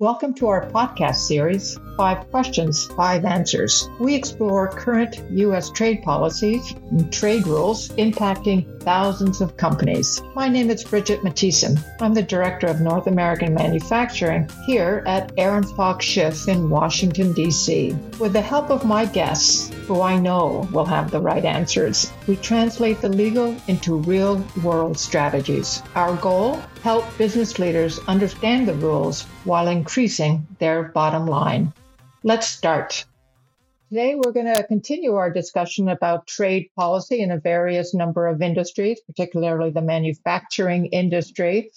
Welcome to our podcast series, Five Questions, Five Answers. We explore current U.S. trade policies and trade rules impacting thousands of companies. My name is Bridget Matthiesen. I'm the Director of North American Manufacturing here at Arent Fox Schiff in Washington, D.C. With the help of my guests, who I know will have the right answers, we translate the legal into real world strategies. Our goal? Help business leaders understand the rules while increasing their bottom line. Let's start. Today, we're going to continue our discussion about trade policy in a various number of industries, particularly the manufacturing industry.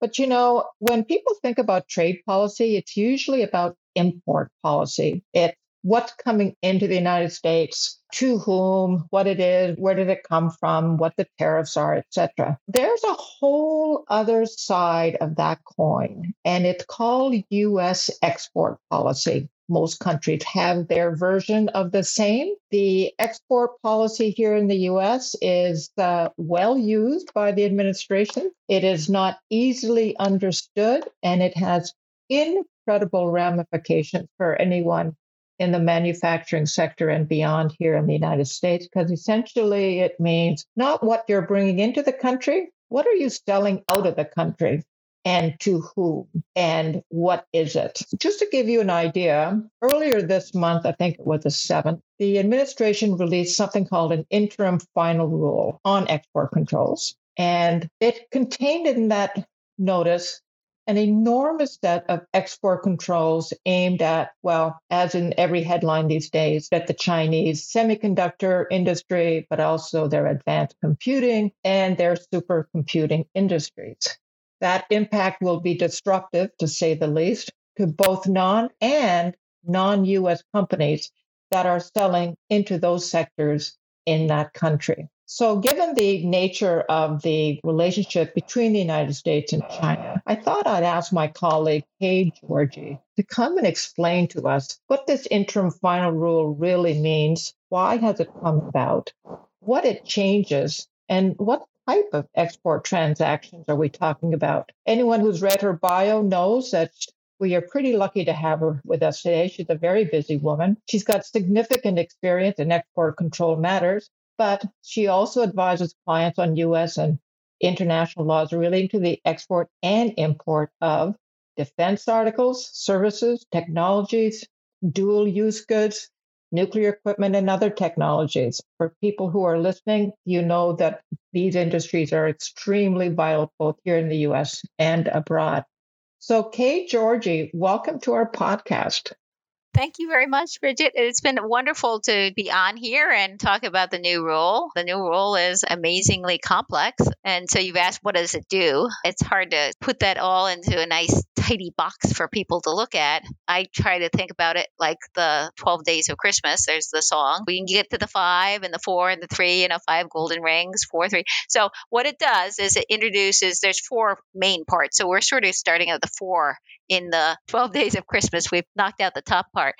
But you know, when people think about trade policy, it's usually about import policy. It's what's coming into the United States, to whom, what it is, where did it come from, what the tariffs are, etc. There's a whole other side of that coin, and it's called US export policy. Most countries have their version of the same. The export policy here in the US is uh, well used by the administration. It is not easily understood, and it has incredible ramifications for anyone in the manufacturing sector and beyond here in the United States, because essentially it means not what you're bringing into the country, what are you selling out of the country? And to whom and what is it? Just to give you an idea, earlier this month, I think it was the 7th, the administration released something called an interim final rule on export controls. And it contained in that notice an enormous set of export controls aimed at, well, as in every headline these days, at the Chinese semiconductor industry, but also their advanced computing and their supercomputing industries. That impact will be disruptive, to say the least, to both non and non US companies that are selling into those sectors in that country. So, given the nature of the relationship between the United States and China, I thought I'd ask my colleague, Kay Georgi, to come and explain to us what this interim final rule really means, why has it come about, what it changes, and what type of export transactions are we talking about? Anyone who's read her bio knows that we are pretty lucky to have her with us today. She's a very busy woman. She's got significant experience in export control matters but she also advises clients on U.S. and international laws relating to the export and import of defense articles, services, technologies, dual use goods, nuclear equipment, and other technologies. For people who are listening, you know that these industries are extremely vital both here in the US and abroad. So, Kay Georgi, welcome to our podcast. Thank you very much, Bridget. It's been wonderful to be on here and talk about the new rule. The new rule is amazingly complex. And so you've asked, what does it do? It's hard to put that all into a nice, tidy box for people to look at. I try to think about it like the 12 days of Christmas. There's the song. We can get to the five and the four and the three, you know, five golden rings, four, three. So what it does is it introduces, there's four main parts. So we're sort of starting at the four in the 12 days of Christmas. We've knocked out the top part.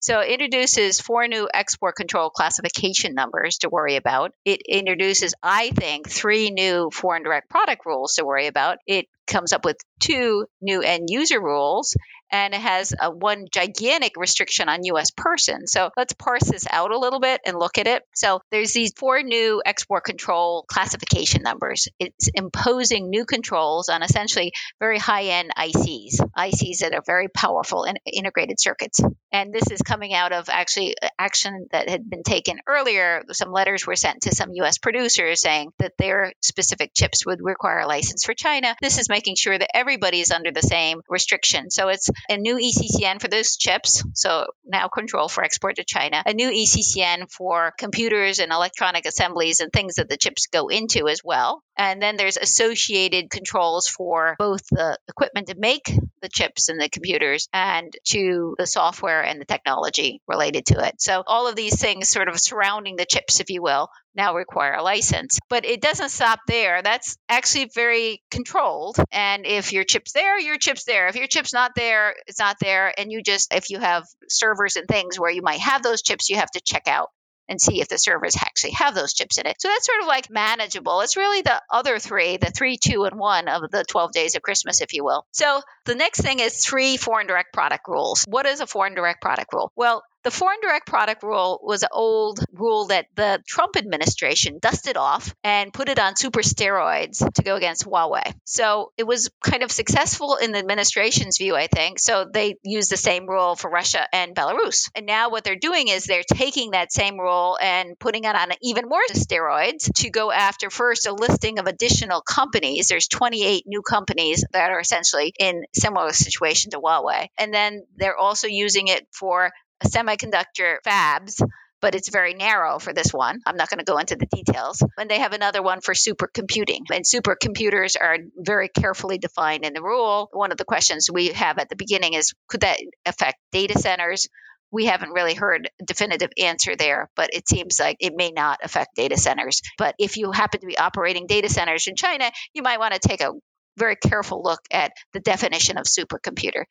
So it introduces four new export control classification numbers to worry about. It introduces, I think, three new foreign direct product rules to worry about. It comes up with two new end user rules and it has a one gigantic restriction on US persons. So let's parse this out a little bit and look at it. So there's these four new export control classification numbers. It's imposing new controls on essentially very high end ICs, ICs that are very powerful and integrated circuits. And this is coming out of actually uh, action that had been taken earlier. Some letters were sent to some US producers saying that their specific chips would require a license for China. This is making sure that everybody is under the same restriction. So it's a new ECCN for those chips. So now control for export to China, a new ECCN for computers and electronic assemblies and things that the chips go into as well. And then there's associated controls for both the equipment to make the chips and the computers and to the software and the technology related to it. So all of these things sort of surrounding the chips, if you will, now require a license. But it doesn't stop there. That's actually very controlled. And if your chip's there, your chip's there. If your chip's not there, it's not there. And you just, if you have servers and things where you might have those chips, you have to check out and see if the servers actually have those chips in it. So that's sort of like manageable. It's really the other three, the three, two, and one of the 12 days of Christmas, if you will. So the next thing is three foreign direct product rules. What is a foreign direct product rule? Well, the foreign direct product rule was an old rule that the Trump administration dusted off and put it on super steroids to go against Huawei. So it was kind of successful in the administration's view, I think. So they used the same rule for Russia and Belarus. And now what they're doing is they're taking that same rule and putting it on even more steroids to go after first a listing of additional companies. There's 28 new companies that are essentially in similar situation to Huawei. And then they're also using it for semiconductor fabs but it's very narrow for this one. I'm not going to go into the details. And they have another one for supercomputing. And supercomputers are very carefully defined in the rule. One of the questions we have at the beginning is could that affect data centers? We haven't really heard a definitive answer there, but it seems like it may not affect data centers. But if you happen to be operating data centers in China, you might want to take a very careful look at the definition of supercomputer.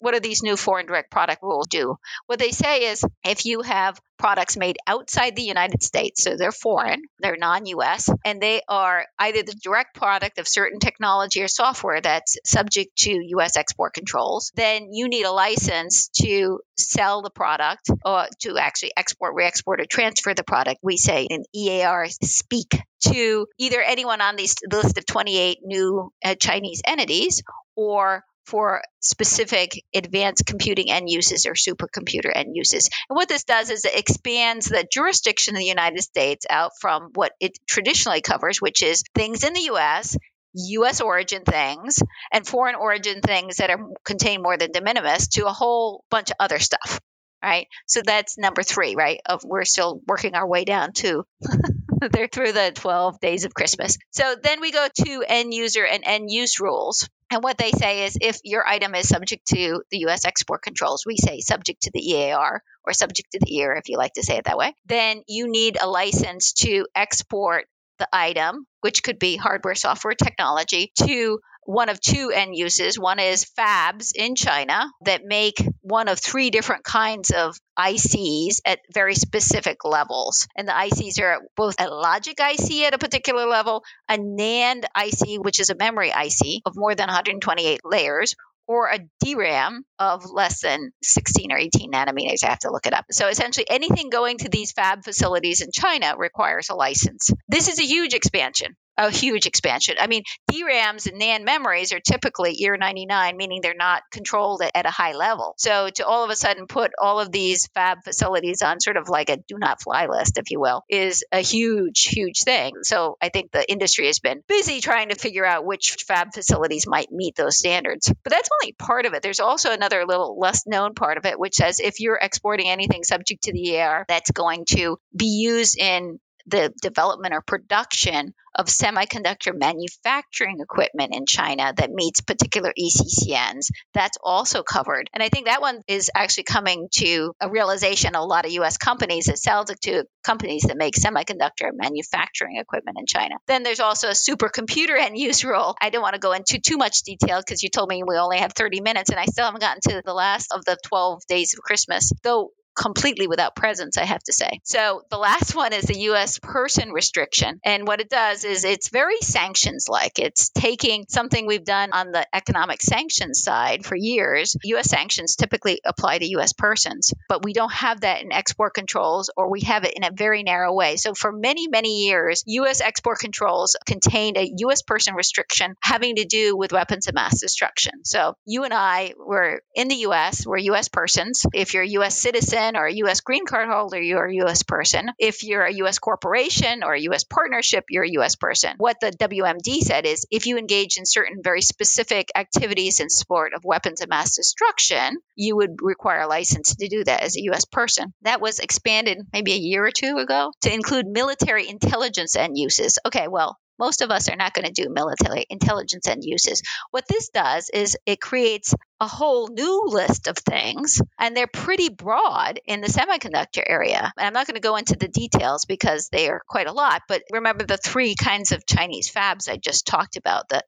What do these new foreign direct product rules do? What they say is if you have products made outside the United States, so they're foreign, they're non US, and they are either the direct product of certain technology or software that's subject to US export controls, then you need a license to sell the product or to actually export, re export, or transfer the product. We say in EAR speak to either anyone on these list of 28 new uh, Chinese entities or for specific advanced computing end uses or supercomputer end uses. And what this does is it expands the jurisdiction of the United States out from what it traditionally covers, which is things in the US, US origin things, and foreign origin things that are contain more than de minimis to a whole bunch of other stuff. Right. So that's number three, right? Of we're still working our way down to they're through the 12 days of Christmas. So then we go to end user and end use rules. And what they say is if your item is subject to the US export controls, we say subject to the EAR or subject to the EAR if you like to say it that way, then you need a license to export the item, which could be hardware, software, technology, to one of two end uses. One is fabs in China that make one of three different kinds of ICs at very specific levels. And the ICs are both a logic IC at a particular level, a NAND IC, which is a memory IC of more than 128 layers, or a DRAM of less than 16 or 18 nanometers. I have to look it up. So essentially, anything going to these fab facilities in China requires a license. This is a huge expansion a huge expansion. I mean, DRAMs and NAND memories are typically EAR99, meaning they're not controlled at, at, a high level. So to all of a sudden put all of these fab facilities on sort of like a do not fly list, if you will, is a huge, huge thing. So I think the industry has been busy trying to figure out which fab facilities might meet those standards. But that's only part of it. There's also another little less known part of it, which says if you're exporting anything subject to the EAR that's going to be used in the development or production of semiconductor manufacturing equipment in China that meets particular ECCNs. That's also covered. And I think that one is actually coming to a realization a lot of US companies that sell to companies that make semiconductor manufacturing equipment in China. Then there's also a supercomputer end use rule. I don't want to go into too much detail because you told me we only have 30 minutes and I still haven't gotten to the last of the 12 days of Christmas. Though completely without presence, I have to say. So the last one is the U.S. person restriction. And what it does is it's very sanctions like. It's taking something we've done on the economic sanctions side for years. U.S. sanctions typically apply to U.S. persons, but we don't have that in export controls or we have it in a very narrow way. So for many, many years, U.S. export controls contained a U.S. person restriction having to do with weapons of mass destruction. So you and I were in the U.S., we're U.S. persons. If you're a U.S. citizen, citizen or a U.S. green card holder, you're a U.S. person. If you're a U.S. corporation or a U.S. partnership, you're a U.S. person. What the WMD said is if you engage in certain very specific activities in support of weapons of mass destruction, you would require a license to do that as a U.S. person. That was expanded maybe a year or two ago to include military intelligence end uses. Okay, well, most of us are not going to do military intelligence end uses. What this does is it creates a whole new list of things, and they're pretty broad in the semiconductor area. And I'm not going to go into the details because they are quite a lot, but remember the three kinds of Chinese fabs I just talked about the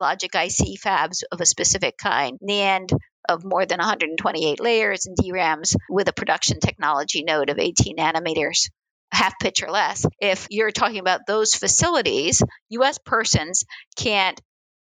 logic IC fabs of a specific kind, NAND, of more than 128 layers and DRAMs with a production technology node of 18 nanometers half pitch or less. If you're talking about those facilities, US persons can't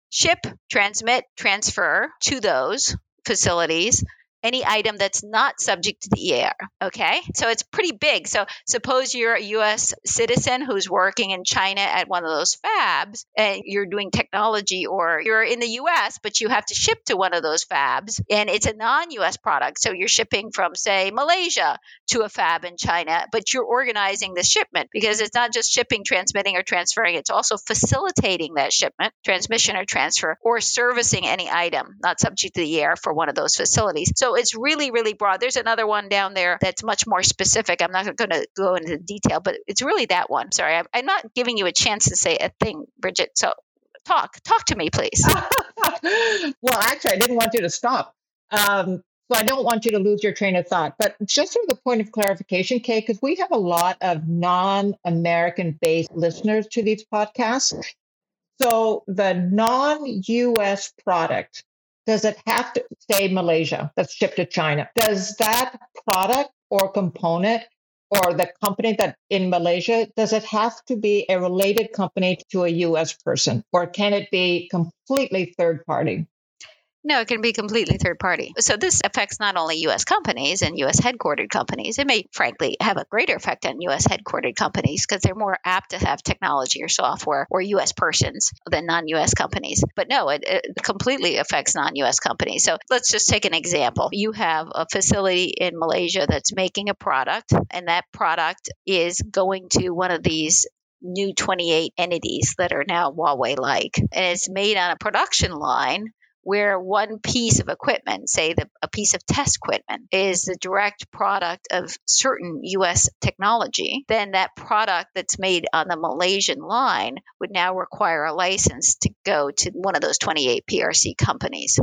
ship, transmit, transfer to those facilities any item that's not subject to the EAR. Okay. So it's pretty big. So suppose you're a US citizen who's working in China at one of those fabs and you're doing technology or you're in the US, but you have to ship to one of those fabs and it's a non US product. So you're shipping from, say, Malaysia to a fab in China, but you're organizing the shipment because it's not just shipping, transmitting, or transferring, it's also facilitating that shipment, transmission or transfer, or servicing any item not subject to the EAR for one of those facilities. So it's really, really broad. There's another one down there that's much more specific. I'm not going to go into detail, but it's really that one. Sorry, I'm, I'm not giving you a chance to say a thing, Bridget. So talk, talk to me, please. well, actually, I didn't want you to stop. Um, so I don't want you to lose your train of thought. But just for the point of clarification, Kay, because we have a lot of non American based listeners to these podcasts. So the non US product does it have to say Malaysia that's shipped to China? Does that product or component or the company that in Malaysia, does it have to be a related company to a US person or can it be completely third party? No, it can be completely third party. So this affects not only US companies and US headquartered companies, it may frankly have a greater effect on US headquartered companies because they're more apt to have technology or software or US persons than non US companies. But no, it, it completely affects non US companies. So let's just take an example. You have a facility in Malaysia that's making a product, and that product is going to one of these new 28 entities that are now Huawei like. And it's made on a production line where one piece of equipment, say the, a piece of test equipment, is the direct product of certain US technology, then that product that's made on the Malaysian line would now require a license to go to one of those 28 PRC companies.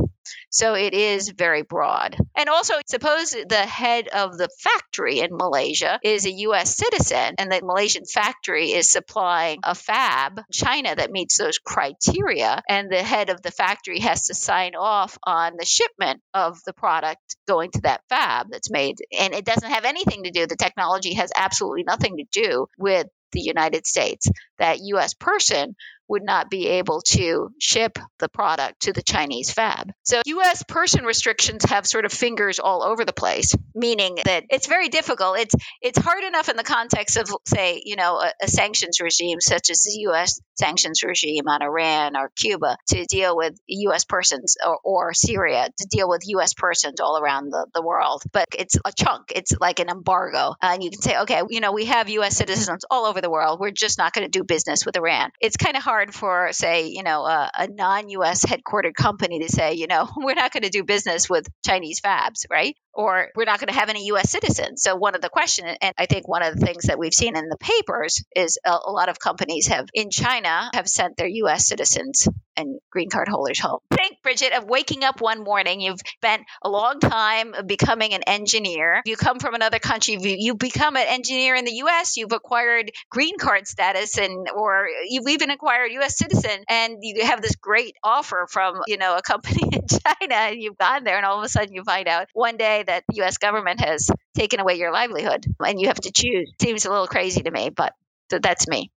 So it is very broad. And also, suppose the head of the factory in Malaysia is a US citizen and the Malaysian factory is supplying a fab, China, that meets those criteria, and the head of the factory has to sign off on the shipment of the product going to that fab that's made. And it doesn't have anything to do, the technology has absolutely nothing to do with the United States. That US person would not be able to ship the product to the Chinese fab. So US person restrictions have sort of fingers all over the place, meaning that it's very difficult. It's it's hard enough in the context of say, you know, a, a sanctions regime such as the US sanctions regime on Iran or Cuba to deal with US persons or, or Syria to deal with US persons all around the, the world. But it's a chunk. It's like an embargo. and you can say, okay, you know, we have US citizens all over the world. We're just not going to do business with Iran. It's kind of hard hard for, say, you know, a, a non US headquartered company to say, you know, we're not going to do business with Chinese fabs, right? Or we're not going to have any US citizens. So, one of the questions, and I think one of the things that we've seen in the papers is a, a lot of companies have in China have sent their US citizens and green card holders home. Think, Bridget, of waking up one morning. You've spent a long time becoming an engineer. You come from another country. You become an engineer in the U.S. You've acquired green card status, and or you've even acquired U.S. citizen, and you have this great offer from you know a company in China, and you've gone there, and all of a sudden you find out one day that the U.S. government has taken away your livelihood, and you have to choose. Seems a little crazy to me, but that's me.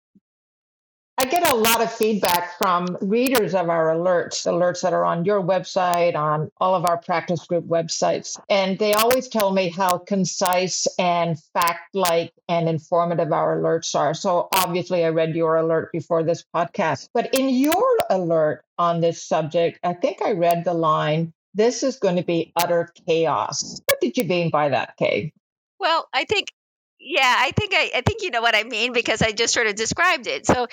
I get a lot of feedback from readers of our alerts, alerts that are on your website, on all of our practice group websites. And they always tell me how concise and fact like and informative our alerts are. So obviously, I read your alert before this podcast. But in your alert on this subject, I think I read the line, this is going to be utter chaos. What did you mean by that, Kay? Well, I think yeah, I think I, I think you know what I mean because I just sort of described it. So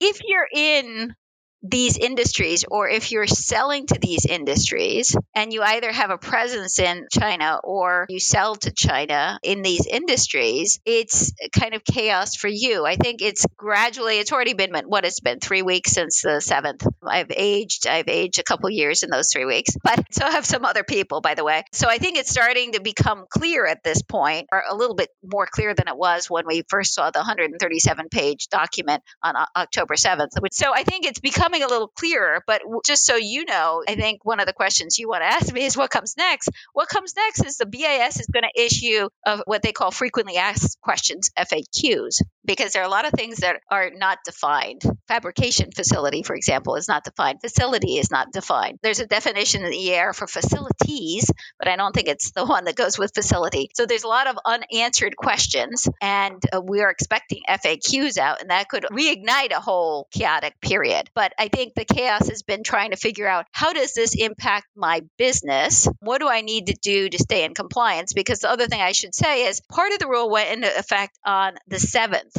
if you're in these industries or if you're selling to these industries and you either have a presence in China or you sell to China in these industries, it's kind of chaos for you. I think it's gradually, it's already been what it's been three weeks since the seventh. I've aged, I've aged a couple years in those three weeks, but so have some other people, by the way. So I think it's starting to become clear at this point, or a little bit more clear than it was when we first saw the 137 page document on October 7th. So I think it's become becoming a little clearer. But just so you know, I think one of the questions you want to ask me is what comes next? What comes next is the BIS is going to issue of what they call frequently asked questions, FAQs, because there are a lot of things that are not defined. Fabrication facility, for example, is not defined. Facility is not defined. There's a definition in the EAR for facilities, but I don't think it's the one that goes with facility. So there's a lot of unanswered questions, and uh, we are expecting FAQs out, and that could reignite a whole chaotic period. But I think the chaos has been trying to figure out how does this impact my business? What do I need to do to stay in compliance? Because the other thing I should say is part of the rule went into effect on the 7th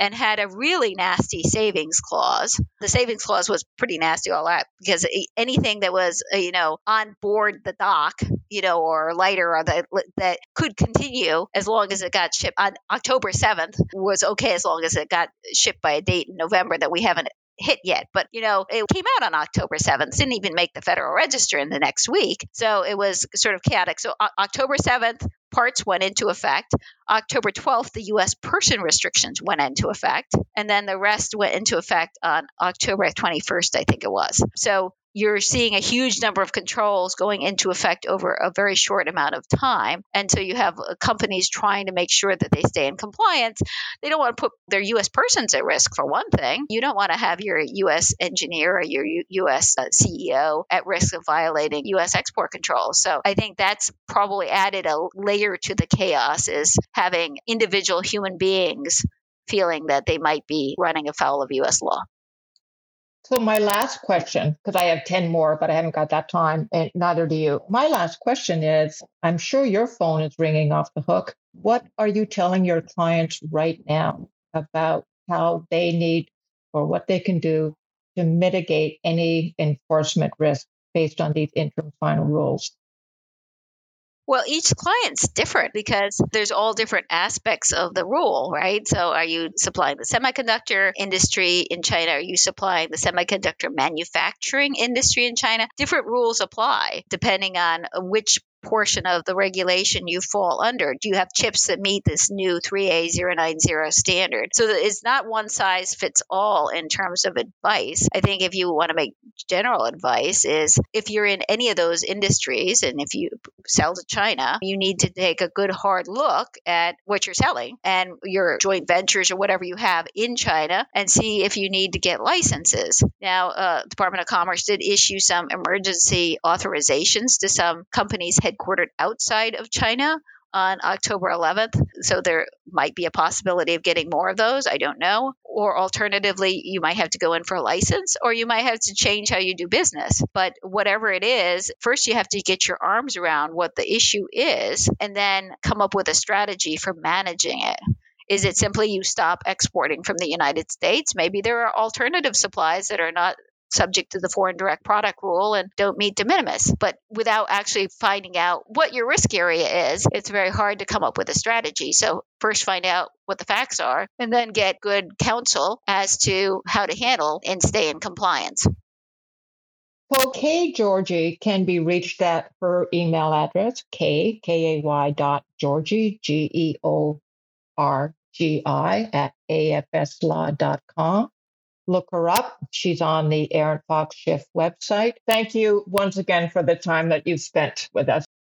and had a really nasty savings clause. The savings clause was pretty nasty, all that, because anything that was, uh, you know, on board the dock, you know, or lighter, or that that could continue as long as it got shipped on October 7th was okay as long as it got shipped by a date in November that we haven't hit yet, but you know, it came out on October 7th, didn't even make the Federal Register in the next week. So it was sort of chaotic. So October 7th, parts went into effect. October 12th, the U.S. person restrictions went into effect. And then the rest went into effect on October 21st, I think it was. So you're seeing a huge number of controls going into effect over a very short amount of time. And so you have uh, companies trying to make sure that they stay in compliance. They don't want to put their U.S. persons at risk, for one thing. You don't want to have your U.S. engineer or your U.S. Uh, CEO at risk of violating U.S. export controls. So I think that's probably added a layer to the chaos is having individual human beings feeling that they might be running afoul of U.S. law. So, my last question, because I have 10 more, but I haven't got that time, and neither do you. My last question is I'm sure your phone is ringing off the hook. What are you telling your clients right now about how they need or what they can do to mitigate any enforcement risk based on these interim final rules? Well, each client's different because there's all different aspects of the rule, right? So, are you supplying the semiconductor industry in China? Are you supplying the semiconductor manufacturing industry in China? Different rules apply depending on which portion of the regulation you fall under. Do you have chips that meet this new 3A090 standard? So it's not one size fits all in terms of advice. I think if you want to make general advice is if you're in any of those industries and if you sell to China, you need to take a good hard look at what you're selling and your joint ventures or whatever you have in China and see if you need to get licenses. Now, uh, Department of Commerce did issue some emergency authorizations to some companies headquartered outside of China on October 11th. So there might be a possibility of getting more of those. I don't know. Or alternatively, you might have to go in for a license or you might have to change how you do business. But whatever it is, first you have to get your arms around what the issue is and then come up with a strategy for managing it. Is it simply you stop exporting from the United States? Maybe there are alternative supplies that are not subject to the foreign direct product rule and don't meet de minimis. But without actually finding out what your risk area is, it's very hard to come up with a strategy. So first find out what the facts are and then get good counsel as to how to handle and stay in compliance. Well, Kay Georgi can be reached at her email address, k, K-A-Y dot Georgi, G-E-O-R-G-I at afslaw.com look her up. She's on the Arent Fox Schiff website. Thank you once again for the time that you've spent with us.